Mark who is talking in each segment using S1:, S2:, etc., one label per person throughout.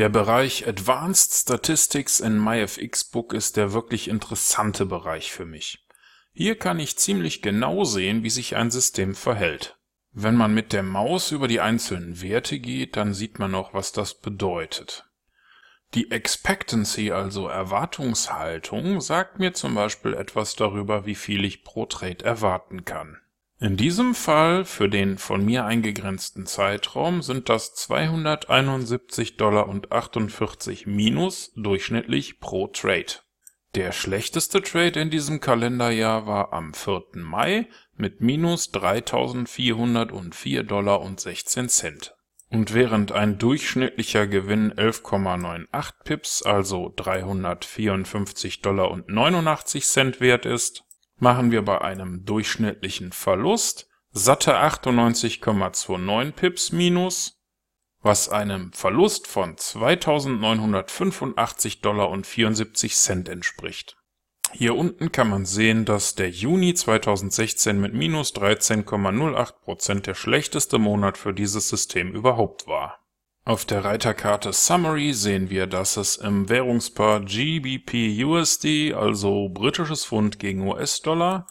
S1: Der Bereich Advanced Statistics in MyFXBook ist der wirklich interessante Bereich für mich. Hier kann ich ziemlich genau sehen, wie sich ein System verhält. Wenn man mit der Maus über die einzelnen Werte geht, dann sieht man auch, was das bedeutet. Die Expectancy, also Erwartungshaltung, sagt mir zum Beispiel etwas darüber, wie viel ich pro Trade erwarten kann. In diesem Fall für den von mir eingegrenzten Zeitraum sind das 271 Dollar und 48 minus durchschnittlich pro Trade. Der schlechteste Trade in diesem Kalenderjahr war am 4. Mai mit minus 3404 Dollar und 16 Cent. Und während ein durchschnittlicher Gewinn 11,98 Pips, also 354 Dollar und 89 Cent wert ist, machen wir bei einem durchschnittlichen Verlust satte 98,29 Pips minus, was einem Verlust von 2985 Dollar und 74 Cent entspricht hier unten kann man sehen, dass der Juni 2016 mit minus 13,08% der schlechteste Monat für dieses System überhaupt war. Auf der Reiterkarte Summary sehen wir, dass es im Währungspaar GBP-USD, also britisches Pfund gegen US-Dollar,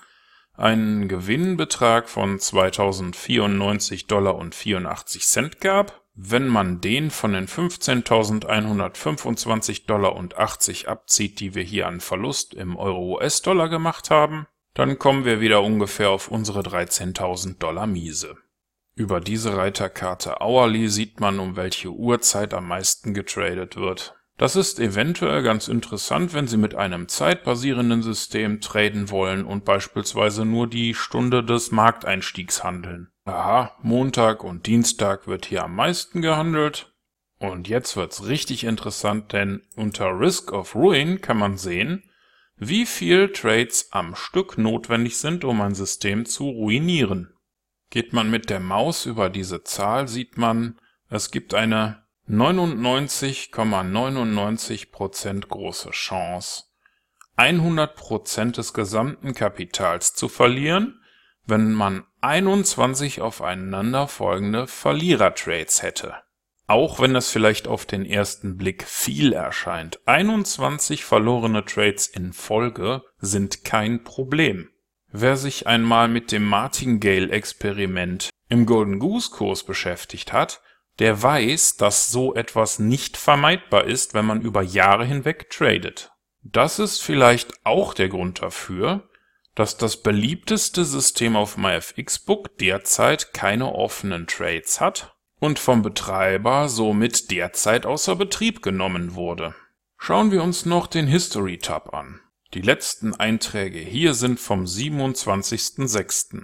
S1: einen Gewinnbetrag von 2094 Dollar und 84 Cent gab wenn man den von den 15.125 Dollar und 80 abzieht, die wir hier an Verlust im Euro-US-Dollar gemacht haben, dann kommen wir wieder ungefähr auf unsere 13.000 Dollar Miese. Über diese Reiterkarte Hourly sieht man, um welche Uhrzeit am meisten getradet wird. Das ist eventuell ganz interessant, wenn Sie mit einem zeitbasierenden System traden wollen und beispielsweise nur die Stunde des Markteinstiegs handeln. Aha, Montag und Dienstag wird hier am meisten gehandelt. Und jetzt wird's richtig interessant, denn unter Risk of Ruin kann man sehen, wie viel Trades am Stück notwendig sind, um ein System zu ruinieren. Geht man mit der Maus über diese Zahl, sieht man, es gibt eine 99,99% große Chance, 100% des gesamten Kapitals zu verlieren wenn man 21 aufeinanderfolgende Verlierertrades hätte. Auch wenn es vielleicht auf den ersten Blick viel erscheint, 21 verlorene Trades in Folge sind kein Problem. Wer sich einmal mit dem Martingale-Experiment im Golden Goose Kurs beschäftigt hat, der weiß, dass so etwas nicht vermeidbar ist, wenn man über Jahre hinweg tradet. Das ist vielleicht auch der Grund dafür, dass das beliebteste System auf MyFXBook derzeit keine offenen Trades hat und vom Betreiber somit derzeit außer Betrieb genommen wurde. Schauen wir uns noch den History Tab an. Die letzten Einträge hier sind vom 27.06.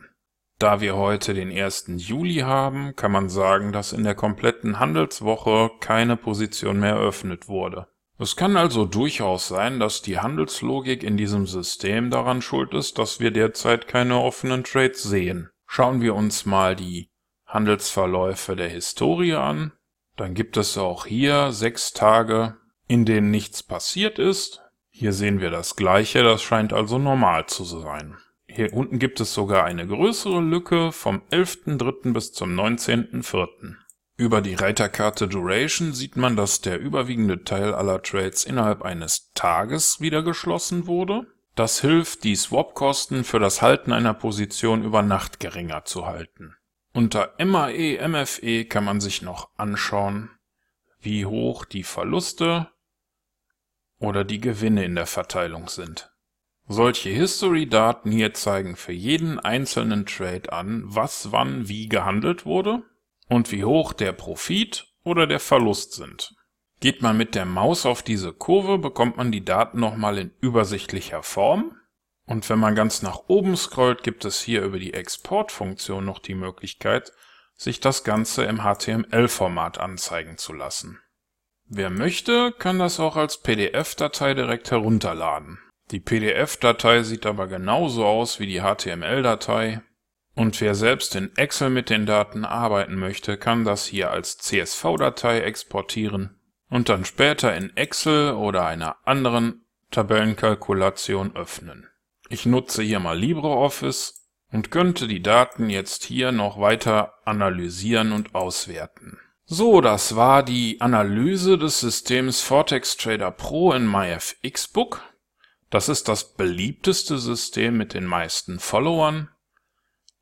S1: Da wir heute den 1. Juli haben, kann man sagen, dass in der kompletten Handelswoche keine Position mehr eröffnet wurde. Es kann also durchaus sein, dass die Handelslogik in diesem System daran schuld ist, dass wir derzeit keine offenen Trades sehen. Schauen wir uns mal die Handelsverläufe der Historie an. Dann gibt es auch hier sechs Tage, in denen nichts passiert ist. Hier sehen wir das gleiche, das scheint also normal zu sein. Hier unten gibt es sogar eine größere Lücke vom 11.3. bis zum 19.4. Über die Reiterkarte Duration sieht man, dass der überwiegende Teil aller Trades innerhalb eines Tages wieder geschlossen wurde. Das hilft, die Swap-Kosten für das Halten einer Position über Nacht geringer zu halten. Unter MAE MFE kann man sich noch anschauen, wie hoch die Verluste oder die Gewinne in der Verteilung sind. Solche History-Daten hier zeigen für jeden einzelnen Trade an, was wann wie gehandelt wurde und wie hoch der Profit oder der Verlust sind. Geht man mit der Maus auf diese Kurve, bekommt man die Daten nochmal in übersichtlicher Form. Und wenn man ganz nach oben scrollt, gibt es hier über die Exportfunktion noch die Möglichkeit, sich das Ganze im HTML-Format anzeigen zu lassen. Wer möchte, kann das auch als PDF-Datei direkt herunterladen. Die PDF-Datei sieht aber genauso aus wie die HTML-Datei und wer selbst in Excel mit den Daten arbeiten möchte, kann das hier als CSV-Datei exportieren und dann später in Excel oder einer anderen Tabellenkalkulation öffnen. Ich nutze hier mal LibreOffice und könnte die Daten jetzt hier noch weiter analysieren und auswerten. So, das war die Analyse des Systems Vortex Trader Pro in MyFXBook. Das ist das beliebteste System mit den meisten Followern.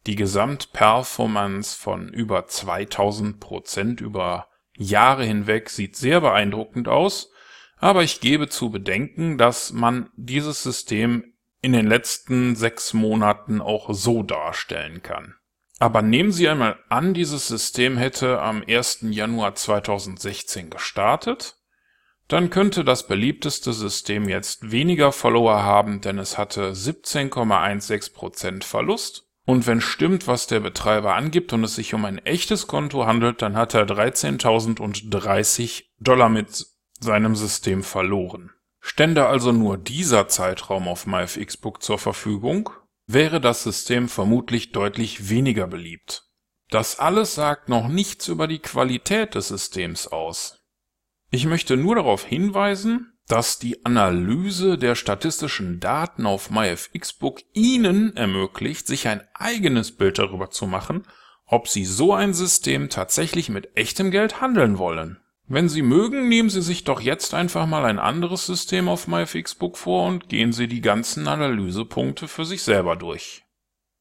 S1: Die Gesamtperformance von über 2000 Prozent über Jahre hinweg sieht sehr beeindruckend aus, aber ich gebe zu bedenken, dass man dieses System in den letzten sechs Monaten auch so darstellen kann. Aber nehmen Sie einmal an, dieses System hätte am 1. Januar 2016 gestartet, dann könnte das beliebteste System jetzt weniger Follower haben, denn es hatte 17,16% Verlust. Und wenn stimmt, was der Betreiber angibt und es sich um ein echtes Konto handelt, dann hat er 13.030 Dollar mit seinem System verloren. Stände also nur dieser Zeitraum auf MyFXBook zur Verfügung, wäre das System vermutlich deutlich weniger beliebt. Das alles sagt noch nichts über die Qualität des Systems aus. Ich möchte nur darauf hinweisen, dass die Analyse der statistischen Daten auf MyFXBook Ihnen ermöglicht, sich ein eigenes Bild darüber zu machen, ob Sie so ein System tatsächlich mit echtem Geld handeln wollen. Wenn Sie mögen, nehmen Sie sich doch jetzt einfach mal ein anderes System auf MyFixBook vor und gehen Sie die ganzen Analysepunkte für sich selber durch